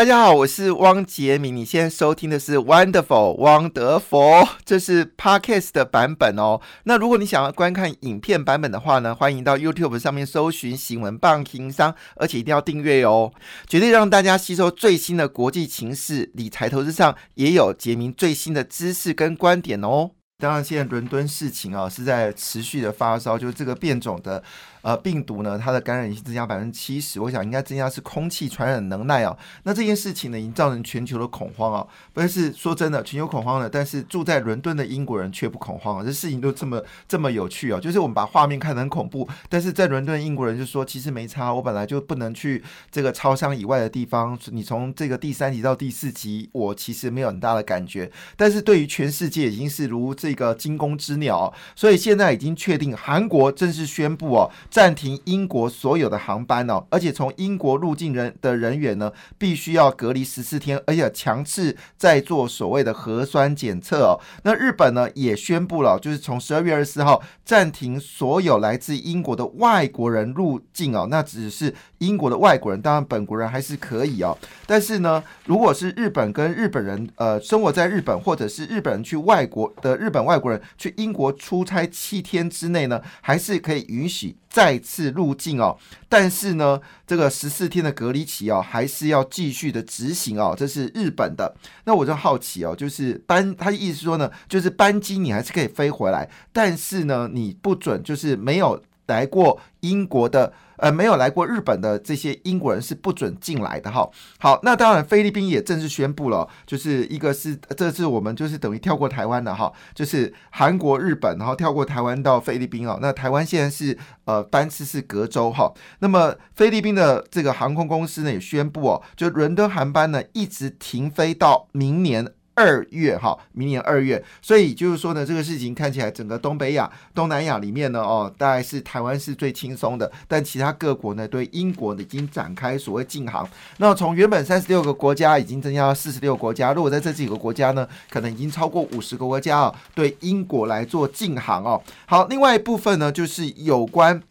大家好，我是汪杰明。你现在收听的是 Wonderful 汪德佛，这是 Podcast 的版本哦。那如果你想要观看影片版本的话呢，欢迎到 YouTube 上面搜寻“新闻棒情商”，而且一定要订阅哦，绝对让大家吸收最新的国际情势，理财投资上也有杰明最新的知识跟观点哦。当然，现在伦敦事情啊是在持续的发烧，就是这个变种的。呃，病毒呢，它的感染性增加百分之七十，我想应该增加是空气传染能耐啊。那这件事情呢，已经造成全球的恐慌啊。但是说真的，全球恐慌了，但是住在伦敦的英国人却不恐慌啊。这事情都这么这么有趣啊，就是我们把画面看得很恐怖，但是在伦敦英国人就说，其实没差，我本来就不能去这个超商以外的地方。你从这个第三集到第四集，我其实没有很大的感觉，但是对于全世界已经是如这个惊弓之鸟，所以现在已经确定，韩国正式宣布哦。暂停英国所有的航班哦，而且从英国入境人的人员呢，必须要隔离十四天，而且强制在做所谓的核酸检测哦。那日本呢也宣布了，就是从十二月二十四号暂停所有来自英国的外国人入境哦。那只是英国的外国人，当然本国人还是可以哦。但是呢，如果是日本跟日本人呃生活在日本，或者是日本人去外国的日本外国人去英国出差七天之内呢，还是可以允许。再次入境哦，但是呢，这个十四天的隔离期哦，还是要继续的执行哦。这是日本的，那我就好奇哦，就是班他意思说呢，就是班机你还是可以飞回来，但是呢，你不准就是没有来过英国的。呃，没有来过日本的这些英国人是不准进来的哈。好，那当然菲律宾也正式宣布了，就是一个是这次我们就是等于跳过台湾的哈，就是韩国、日本，然后跳过台湾到菲律宾哦。那台湾现在是呃班次是隔周哈。那么菲律宾的这个航空公司呢也宣布哦，就伦敦航班呢一直停飞到明年。二月哈，明年二月，所以就是说呢，这个事情看起来整个东北亚、东南亚里面呢，哦，大概是台湾是最轻松的，但其他各国呢，对英国呢已经展开所谓禁航。那从原本三十六个国家已经增加到四十六个国家，如果在这几个国家呢，可能已经超过五十个国家啊，对英国来做禁航哦。好，另外一部分呢，就是有关。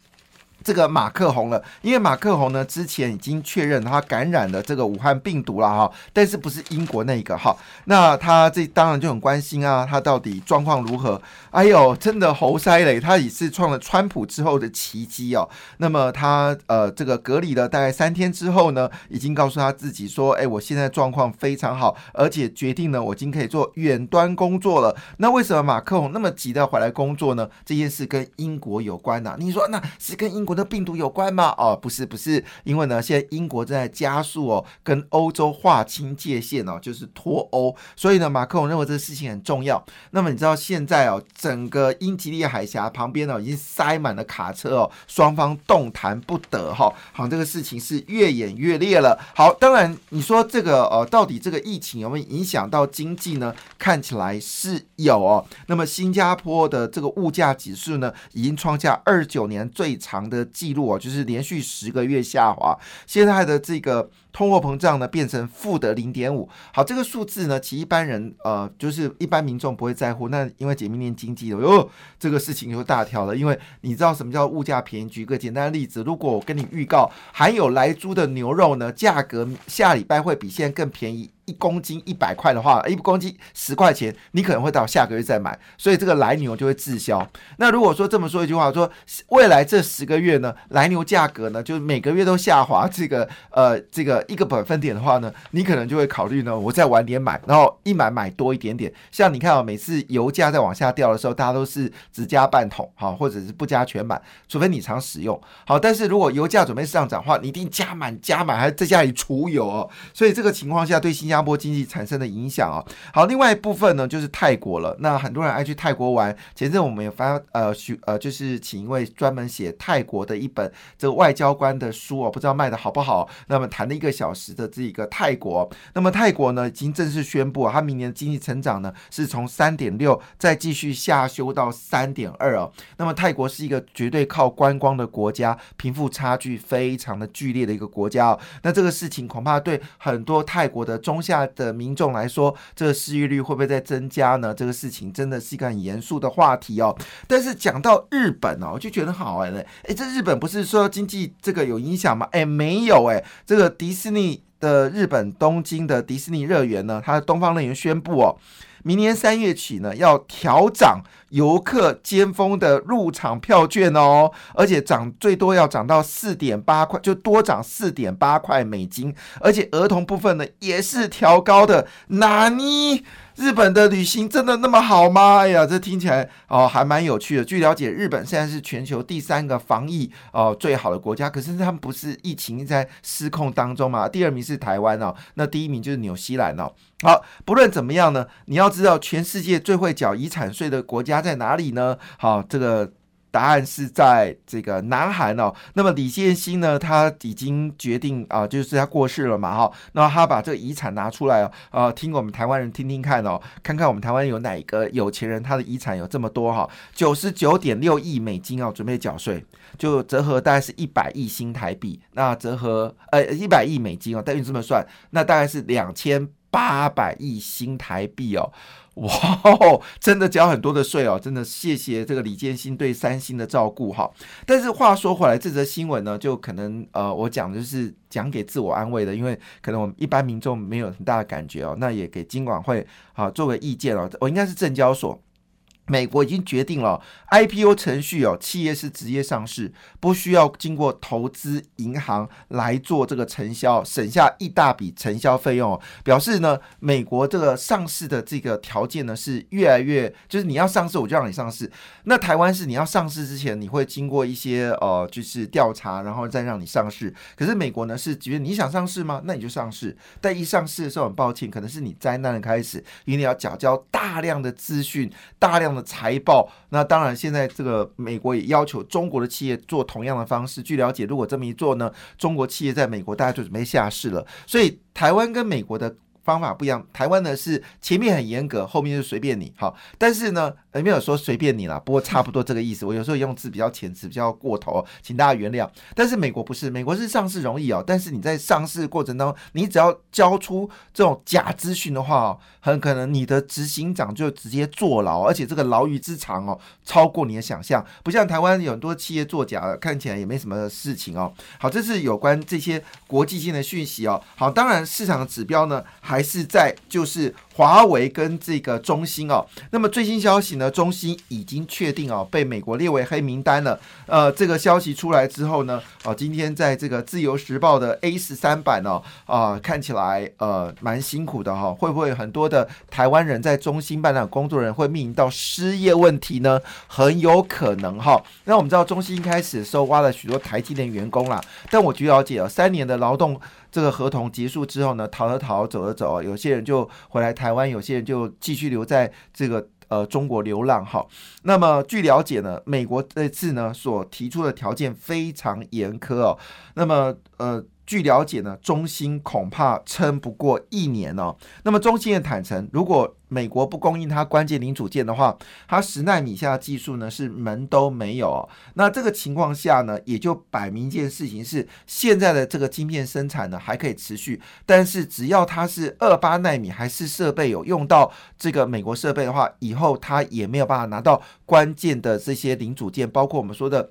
这个马克宏了，因为马克宏呢之前已经确认他感染了这个武汉病毒了哈，但是不是英国那个哈，那他这当然就很关心啊，他到底状况如何？哎呦，真的猴塞嘞，他也是创了川普之后的奇迹哦。那么他呃这个隔离了大概三天之后呢，已经告诉他自己说，哎，我现在状况非常好，而且决定呢，我已经可以做远端工作了。那为什么马克宏那么急的回来工作呢？这件事跟英国有关呐？你说那是跟英国的病毒有关吗？哦，不是，不是，因为呢，现在英国正在加速哦，跟欧洲划清界限哦，就是脱欧。所以呢，马克龙认为这个事情很重要。那么你知道现在哦，整个英吉利海峡旁边呢，已经塞满了卡车哦，双方动弹不得哈。好，这个事情是越演越烈了。好，当然你说这个呃，到底这个疫情有没有影响到经济呢？看起来是有哦。那么新加坡的这个物价指数呢，已经创下二九年最长的。记录啊，就是连续十个月下滑，现在的这个。通货膨胀呢变成负的零点五，好，这个数字呢，其一般人呃，就是一般民众不会在乎。那因为解密链经济的哟，这个事情就大条了。因为你知道什么叫物价便宜？举个简单的例子，如果我跟你预告含有来猪的牛肉呢，价格下礼拜会比现在更便宜一公斤一百块的话，一公斤十块钱，你可能会到下个月再买，所以这个来牛就会滞销。那如果说这么说一句话，说未来这十个月呢，来牛价格呢，就是每个月都下滑，这个呃，这个。一个百分点的话呢，你可能就会考虑呢，我再晚点买，然后一买买多一点点。像你看啊，每次油价在往下掉的时候，大家都是只加半桶，好，或者是不加全满，除非你常使用。好，但是如果油价准备上涨的话，你一定加满加满，还在家里储油哦。所以这个情况下，对新加坡经济产生的影响啊。好，另外一部分呢，就是泰国了。那很多人爱去泰国玩。前阵我们也发呃许呃，就是请一位专门写泰国的一本这个外交官的书哦，不知道卖的好不好。那么谈了一个。小时的这一个泰国，那么泰国呢已经正式宣布，它明年的经济成长呢是从三点六再继续下修到三点二哦。那么泰国是一个绝对靠观光的国家，贫富差距非常的剧烈的一个国家哦。那这个事情恐怕对很多泰国的中下的民众来说，这个失业率会不会再增加呢？这个事情真的是一个很严肃的话题哦。但是讲到日本哦，我就觉得好玩嘞。哎，这日本不是说经济这个有影响吗？哎，没有哎，这个迪迪士尼的日本东京的迪士尼乐园呢，它的东方乐园宣布哦。明年三月起呢，要调涨游客尖峰的入场票券哦，而且涨最多要涨到四点八块，就多涨四点八块美金，而且儿童部分呢也是调高的。哪尼？日本的旅行真的那么好吗？哎呀，这听起来哦还蛮有趣的。据了解，日本现在是全球第三个防疫哦最好的国家，可是他们不是疫情在失控当中嘛？第二名是台湾哦，那第一名就是纽西兰哦。好，不论怎么样呢，你要知道全世界最会缴遗产税的国家在哪里呢？好，这个。答案是在这个南韩哦。那么李建新呢，他已经决定啊，就是他过世了嘛哈。那他把这个遗产拿出来哦，啊，听我们台湾人听听看哦，看看我们台湾有哪个有钱人他的遗产有这么多哈，九十九点六亿美金哦，准备缴税，就折合大概是一百亿新台币。那折合呃一百亿美金哦，等于这么算，那大概是两千八百亿新台币哦。哇，真的交很多的税哦！真的谢谢这个李建新对三星的照顾哈。但是话说回来，这则新闻呢，就可能呃，我讲的就是讲给自我安慰的，因为可能我们一般民众没有很大的感觉哦。那也给金管会啊做个意见哦。我应该是证交所。美国已经决定了 IPO 程序哦，企业是直接上市，不需要经过投资银行来做这个承销，省下一大笔承销费用。表示呢，美国这个上市的这个条件呢是越来越，就是你要上市我就让你上市。那台湾是你要上市之前，你会经过一些呃就是调查，然后再让你上市。可是美国呢是觉得你想上市吗？那你就上市。但一上市的时候很抱歉，可能是你灾难的开始，因为你要缴交大量的资讯，大量的。财报，那当然，现在这个美国也要求中国的企业做同样的方式。据了解，如果这么一做呢，中国企业在美国大家就准备下市了。所以，台湾跟美国的。方法不一样，台湾呢是前面很严格，后面就随便你好。但是呢，没有说随便你啦，不过差不多这个意思。我有时候用字比较浅词，比较过头，请大家原谅。但是美国不是，美国是上市容易哦，但是你在上市过程当中，你只要交出这种假资讯的话，哦很可能你的执行长就直接坐牢，而且这个牢狱之长哦，超过你的想象。不像台湾有很多企业作假，看起来也没什么事情哦。好，这是有关这些国际性的讯息哦。好，当然市场的指标呢。还还是在就是华为跟这个中兴哦，那么最新消息呢，中兴已经确定哦被美国列为黑名单了。呃，这个消息出来之后呢，哦，今天在这个自由时报的 A 十三版哦，啊，看起来呃蛮辛苦的哈，会不会很多的台湾人在中兴办的工作人会面临到失业问题呢？很有可能哈。那我们知道中兴开始的时候挖了许多台积电员工啦，但我据了解哦，三年的劳动。这个合同结束之后呢，逃了逃，走了走，有些人就回来台台湾，有些人就继续留在这个呃中国流浪。哈，那么据了解呢，美国这次呢所提出的条件非常严苛哦。那么呃。据了解呢，中兴恐怕撑不过一年哦。那么中兴也坦诚，如果美国不供应它关键零组件的话，它十纳米下的技术呢是门都没有。那这个情况下呢，也就摆明一件事情是，现在的这个晶片生产呢还可以持续，但是只要它是二八纳米还是设备有用到这个美国设备的话，以后它也没有办法拿到关键的这些零组件，包括我们说的。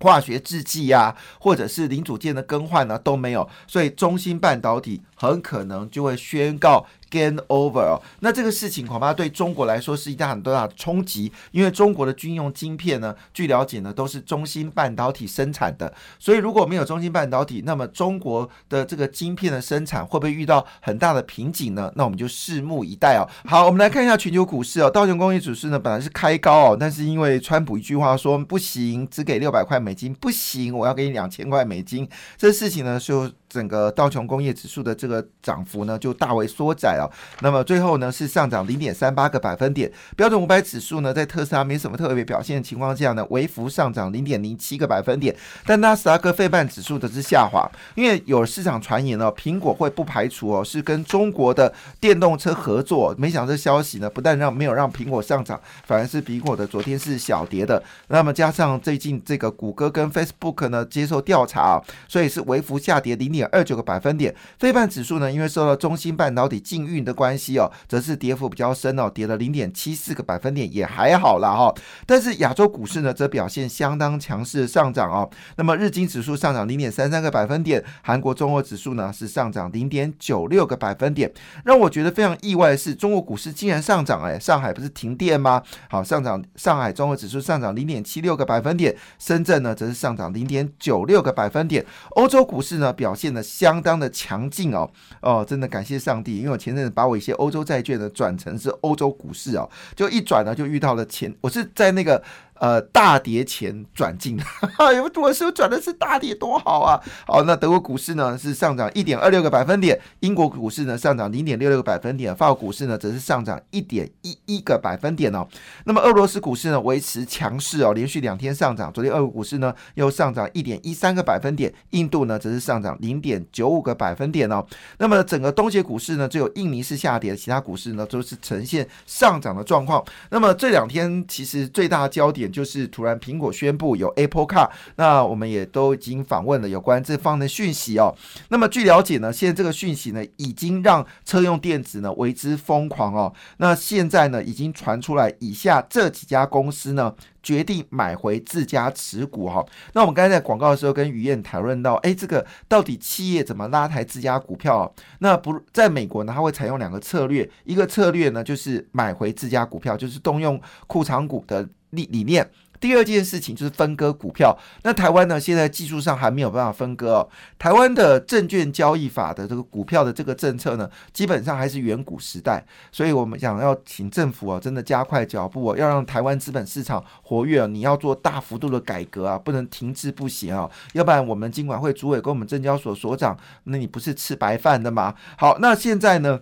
化学制剂呀，或者是零组件的更换呢都没有，所以中芯半导体很可能就会宣告。Gain over，哦那这个事情恐怕对中国来说是一大很多大的冲击，因为中国的军用晶片呢，据了解呢都是中芯半导体生产的，所以如果没有中芯半导体，那么中国的这个晶片的生产会不会遇到很大的瓶颈呢？那我们就拭目以待哦。好，我们来看一下全球股市哦，道琼工业指数呢本来是开高哦，但是因为川普一句话说不行，只给六百块美金，不行，我要给你两千块美金，这事情呢就。整个道琼工业指数的这个涨幅呢，就大为缩窄了。那么最后呢，是上涨零点三八个百分点。标准五百指数呢，在特斯拉没什么特别表现的情况下呢，微幅上涨零点零七个百分点。但纳斯达克费半指数的是下滑，因为有市场传言呢，苹果会不排除哦，是跟中国的电动车合作。没想到这消息呢，不但让没有让苹果上涨，反而是苹果的昨天是小跌的。那么加上最近这个谷歌跟 Facebook 呢接受调查啊，所以是微幅下跌零点。二九个百分点。非半指数呢，因为受到中芯半导体禁运的关系哦，则是跌幅比较深哦，跌了零点七四个百分点，也还好啦哈。但是亚洲股市呢，则表现相当强势上涨哦。那么日经指数上涨零点三三个百分点，韩国综合指数呢是上涨零点九六个百分点。让我觉得非常意外的是，中国股市竟然上涨哎！上海不是停电吗？好，上涨，上海综合指数上涨零点七六个百分点，深圳呢则是上涨零点九六个百分点。欧洲股市呢表现相当的强劲哦哦，真的感谢上帝，因为我前阵子把我一些欧洲债券呢转成是欧洲股市哦，就一转呢就遇到了前，我是在那个。呃，大跌前转进，哈哈我是转的是大跌，多好啊！好，那德国股市呢是上涨一点二六个百分点，英国股市呢上涨零点六六个百分点，法国股市呢则是上涨一点一一个百分点哦。那么俄罗斯股市呢维持强势哦，连续两天上涨，昨天俄国股市呢又上涨一点一三个百分点，印度呢则是上涨零点九五个百分点哦。那么整个东协股市呢只有印尼是下跌，其他股市呢都是呈现上涨的状况。那么这两天其实最大的焦点就是突然苹果宣布有 Apple Car，那我们也都已经访问了有关这方的讯息哦。那么据了解呢，现在这个讯息呢，已经让车用电子呢为之疯狂哦。那现在呢，已经传出来以下这几家公司呢。决定买回自家持股哈，那我们刚才在广告的时候跟于燕讨论到，哎，这个到底企业怎么拉抬自家股票？那不在美国呢，它会采用两个策略，一个策略呢就是买回自家股票，就是动用库藏股的理理念。第二件事情就是分割股票。那台湾呢，现在技术上还没有办法分割哦。台湾的证券交易法的这个股票的这个政策呢，基本上还是远古时代。所以我们想要请政府啊，真的加快脚步哦，要让台湾资本市场活跃。你要做大幅度的改革啊，不能停滞不前啊，要不然我们金管会主委跟我们证交所所长，那你不是吃白饭的吗？好，那现在呢？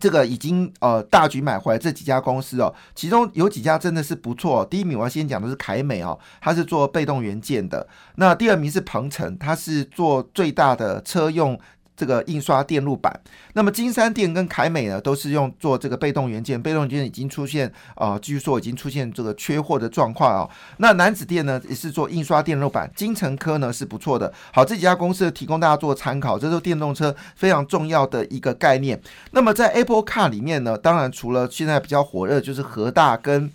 这个已经呃大举买回来这几家公司哦，其中有几家真的是不错。第一名我要先讲的是凯美哦，它是做被动元件的。那第二名是鹏程，它是做最大的车用。这个印刷电路板，那么金山电跟凯美呢，都是用做这个被动元件，被动元件已经出现啊，据说已经出现这个缺货的状况啊。那南子电呢，也是做印刷电路板，金城科呢是不错的。好，这几家公司提供大家做参考，这是电动车非常重要的一个概念。那么在 Apple Car 里面呢，当然除了现在比较火热就是和大跟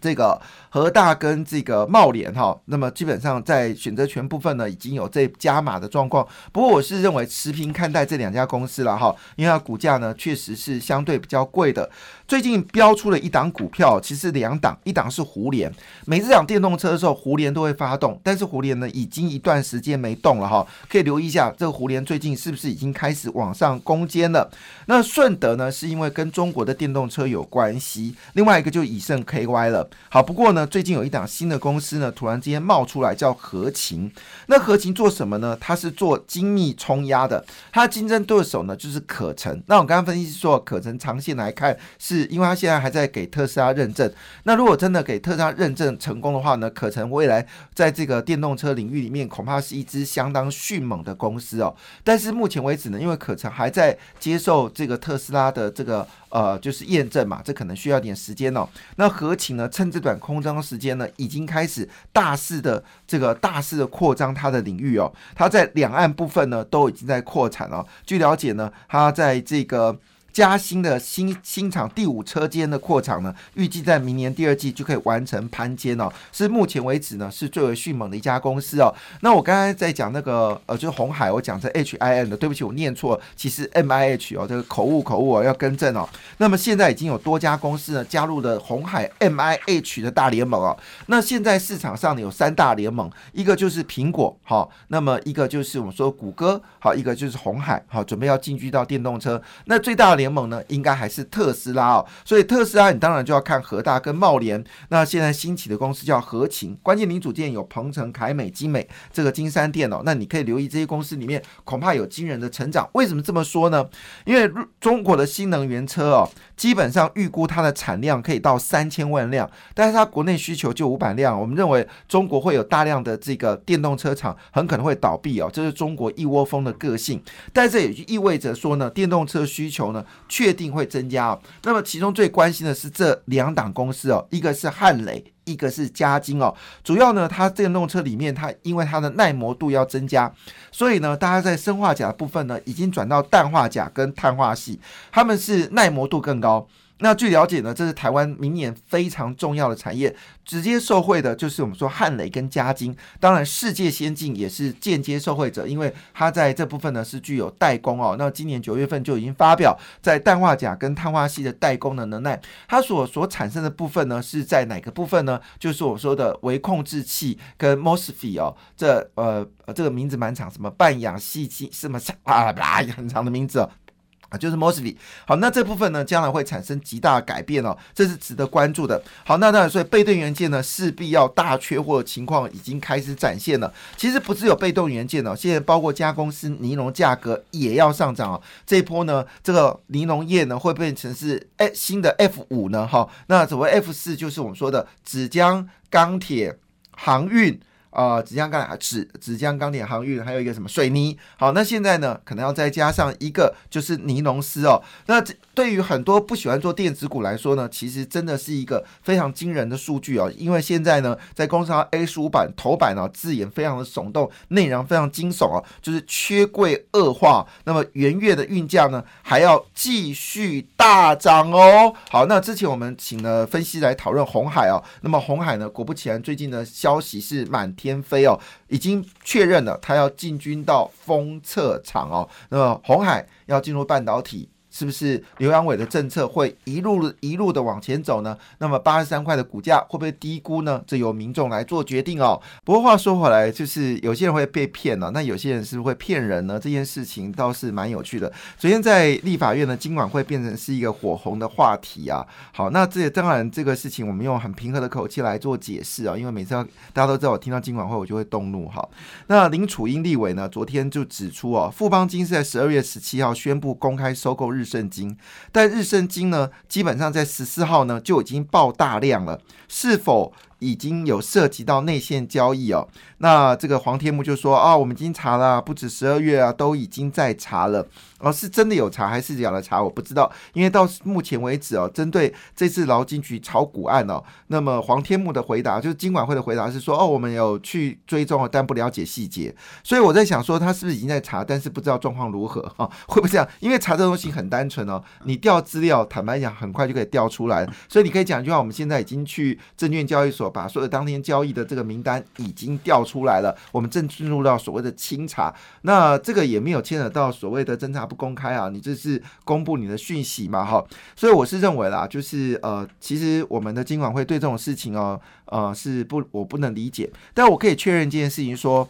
这个。和大跟这个茂联哈，那么基本上在选择权部分呢，已经有这加码的状况。不过我是认为持平看待这两家公司了哈，因为它股价呢确实是相对比较贵的。最近标出了一档股票，其实两档，一档是胡联。每次讲电动车的时候，胡联都会发动，但是胡联呢已经一段时间没动了哈，可以留意一下这个胡联最近是不是已经开始往上攻坚了。那顺德呢，是因为跟中国的电动车有关系，另外一个就以盛 KY 了。好，不过呢。最近有一档新的公司呢，突然之间冒出来，叫合情。那合情做什么呢？它是做精密冲压的，它的竞争对手呢就是可成。那我刚刚分析说，可成长线来看，是因为它现在还在给特斯拉认证。那如果真的给特斯拉认证成功的话呢，可成未来在这个电动车领域里面，恐怕是一支相当迅猛的公司哦。但是目前为止呢，因为可成还在接受这个特斯拉的这个。呃，就是验证嘛，这可能需要点时间哦。那合情呢，趁这段空张时间呢，已经开始大肆的这个大肆的扩张它的领域哦。它在两岸部分呢，都已经在扩产了。据了解呢，它在这个。嘉兴的新新厂第五车间的扩厂呢，预计在明年第二季就可以完成攀肩哦，是目前为止呢是最为迅猛的一家公司哦。那我刚才在讲那个呃，就是红海，我讲成 H I N 的，对不起，我念错，其实 M I H 哦，这个口误口误哦，要更正哦。那么现在已经有多家公司呢加入了红海 M I H 的大联盟哦。那现在市场上呢有三大联盟，一个就是苹果好，那么一个就是我们说谷歌好，一个就是红海好，准备要进军到电动车。那最大的联盟呢，应该还是特斯拉哦，所以特斯拉你当然就要看和大跟茂联。那现在兴起的公司叫合情，关键零组件有鹏程、凯美、金美这个金山电脑。那你可以留意这些公司里面，恐怕有惊人的成长。为什么这么说呢？因为中国的新能源车哦，基本上预估它的产量可以到三千万辆，但是它国内需求就五百辆。我们认为中国会有大量的这个电动车厂很可能会倒闭哦，这是中国一窝蜂的个性。但这也就意味着说呢，电动车需求呢。确定会增加。那么其中最关心的是这两档公司哦，一个是汉雷。一个是加金哦。主要呢，它电动车里面它因为它的耐磨度要增加，所以呢，大家在生化钾部分呢已经转到氮化钾跟碳化系，它们是耐磨度更高。那据了解呢，这是台湾明年非常重要的产业，直接受惠的就是我们说汉磊跟嘉金。当然，世界先进也是间接受惠者，因为它在这部分呢是具有代工哦。那今年九月份就已经发表在氮化钾跟碳化系的代工的能耐，它所所产生的部分呢是在哪个部分呢？就是我说的微控制器跟 MOSFET 哦，这呃这个名字蛮长，什么半氧细晶什么 啊啦很长的名字哦。啊，就是 mostly 好，那这部分呢，将来会产生极大的改变哦，这是值得关注的。好，那当然，所以被动元件呢，势必要大缺货情况已经开始展现了。其实不只有被动元件哦，现在包括加工丝尼龙价格也要上涨哦。这一波呢，这个尼龙业呢，会变成是哎新的 F 五呢？哈，那所谓 F 四就是我们说的纸浆、钢铁、航运。啊，纸浆钢铁、纸纸浆钢铁航运，还有一个什么水泥？好，那现在呢，可能要再加上一个，就是尼龙丝哦。那对于很多不喜欢做电子股来说呢，其实真的是一个非常惊人的数据哦。因为现在呢，在工商 A 十五版头版呢，字眼非常的耸动，内容非常惊悚哦，就是缺柜恶化。那么元月的运价呢，还要继续大涨哦。好，那之前我们请了分析来讨论红海哦。那么红海呢，果不其然，最近的消息是满。天飞哦，已经确认了，他要进军到封测场哦。那么红海要进入半导体。是不是刘阳伟的政策会一路一路的往前走呢？那么八十三块的股价会不会低估呢？这由民众来做决定哦。不过话说回来，就是有些人会被骗了，那有些人是不是会骗人呢？这件事情倒是蛮有趣的。昨天在立法院呢，今晚会变成是一个火红的话题啊。好，那这当然这个事情我们用很平和的口气来做解释啊，因为每次大家都知道我听到今晚会我就会动怒哈。那林楚英立委呢，昨天就指出哦，富邦金是在十二月十七号宣布公开收购日。日圣经，但日圣经呢，基本上在十四号呢就已经爆大量了，是否？已经有涉及到内线交易哦，那这个黄天木就说啊，我们已经查了，不止十二月啊，都已经在查了哦，是真的有查还是假的查，我不知道，因为到目前为止哦，针对这次劳金局炒股案哦，那么黄天木的回答就是金管会的回答是说哦，我们有去追踪，但不了解细节，所以我在想说他是不是已经在查，但是不知道状况如何哈，会不会这样？因为查这东西很单纯哦，你调资料，坦白讲很快就可以调出来，所以你可以讲一句话，我们现在已经去证券交易所。把所有当天交易的这个名单已经调出来了，我们正进入到所谓的清查。那这个也没有牵扯到所谓的侦查不公开啊，你这是公布你的讯息嘛？哈，所以我是认为啦，就是呃，其实我们的监管会对这种事情哦，呃，是不我不能理解，但我可以确认这件事情说。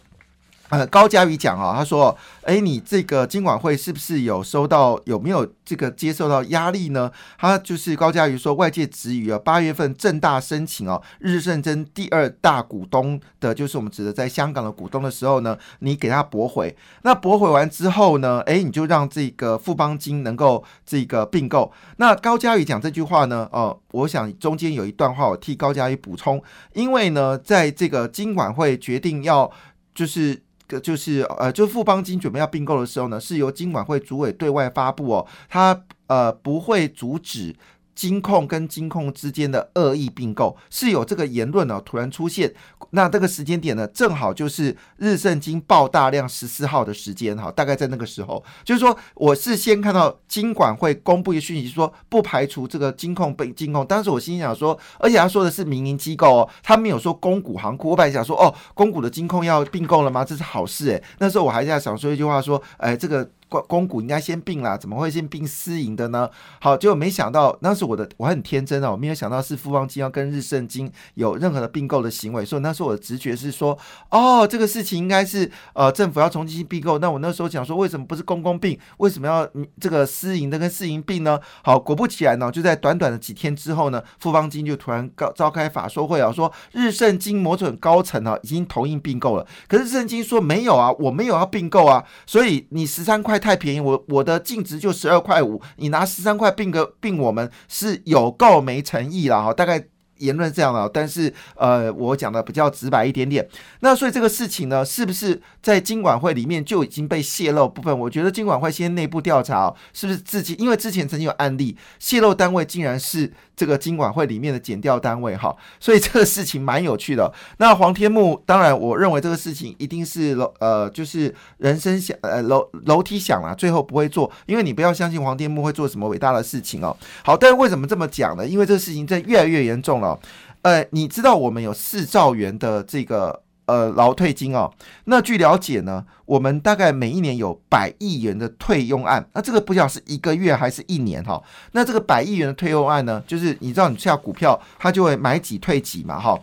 呃，高嘉瑜讲啊，他说：“哎，你这个金管会是不是有收到有没有这个接受到压力呢？”他就是高嘉瑜说，外界质疑啊，八月份正大申请哦，日盛真第二大股东的，就是我们指的在香港的股东的时候呢，你给他驳回。那驳回完之后呢，哎，你就让这个富邦金能够这个并购。那高嘉瑜讲这句话呢，哦，我想中间有一段话，我替高嘉瑜补充，因为呢，在这个金管会决定要就是。就是呃，就是富邦金准备要并购的时候呢，是由金管会主委对外发布哦，他呃不会阻止。金控跟金控之间的恶意并购是有这个言论呢，突然出现，那这个时间点呢，正好就是日盛金爆大量十四号的时间哈，大概在那个时候，就是说我是先看到金管会公布一个讯息，说不排除这个金控被金控，当时我心想说，而且他说的是民营机构哦，他没有说公股行库，我本来想说哦，公股的金控要并购了吗？这是好事诶。那时候我还在想说一句话说，哎，这个。公公股应该先并啦，怎么会先并私营的呢？好，结果没想到，那是我的，我很天真啊，我没有想到是富邦金要跟日盛金有任何的并购的行为，所以那时候我的直觉是说，哦，这个事情应该是呃政府要重新并购。那我那时候讲说，为什么不是公公并，为什么要这个私营的跟私营并呢？好，果不其然呢，就在短短的几天之后呢，富邦金就突然召召开法说会啊，说日盛金某种高层啊已经同意并购了，可是日盛金说没有啊，我没有要并购啊，所以你十三块。太便宜，我我的净值就十二块五，你拿十三块并个并我们是有够没诚意了哈，大概言论这样啊，但是呃，我讲的比较直白一点点。那所以这个事情呢，是不是在经管会里面就已经被泄露部分？我觉得经管会先内部调查，哦是不是自己？因为之前曾经有案例，泄露单位竟然是这个经管会里面的检调单位哈，所以这个事情蛮有趣的。那黄天木，当然我认为这个事情一定是楼呃，就是人生响呃楼楼梯响了，最后不会做，因为你不要相信黄天木会做什么伟大的事情哦。好，但是为什么这么讲呢？因为这个事情在越来越严重了。呃，你知道我们有四兆元的这个呃劳退金哦。那据了解呢，我们大概每一年有百亿元的退佣案。那这个不晓得是一个月还是一年哈？那这个百亿元的退用案呢，就是你知道你下股票，它就会买几退几嘛哈。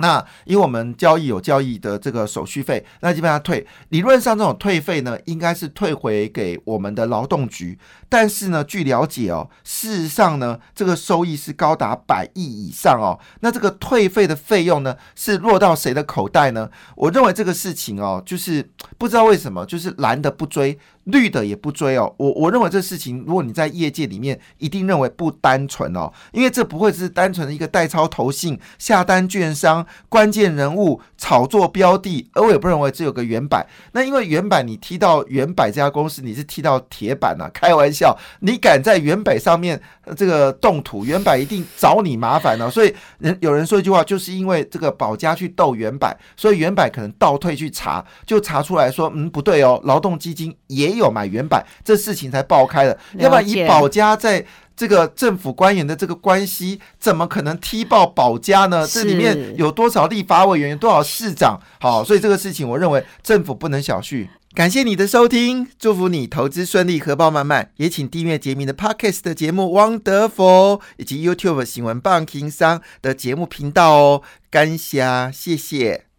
那因为我们交易有交易的这个手续费，那基本上退理论上这种退费呢，应该是退回给我们的劳动局。但是呢，据了解哦，事实上呢，这个收益是高达百亿以上哦。那这个退费的费用呢，是落到谁的口袋呢？我认为这个事情哦，就是不知道为什么，就是蓝的不追。绿的也不追哦，我我认为这事情，如果你在业界里面，一定认为不单纯哦，因为这不会是单纯的一个代抄投信下单券商关键人物炒作标的，而我也不认为只有个原版。那因为原版你踢到原版这家公司，你是踢到铁板啊，开玩笑，你敢在原版上面这个动土，原版一定找你麻烦呢。所以人有人说一句话，就是因为这个保家去斗原版，所以原版可能倒退去查，就查出来说，嗯，不对哦，劳动基金也有。有买原版，这事情才爆开了。要不然以保家在这个政府官员的这个关系，怎么可能踢爆保家呢？这里面有多少立法委员，有多少市长？好，所以这个事情，我认为政府不能小觑。感谢你的收听，祝福你投资顺利，荷包满满。也请订阅杰明的 Podcast 的节目《汪德佛》，以及 YouTube 新闻棒情商的节目频道哦。感谢，谢谢。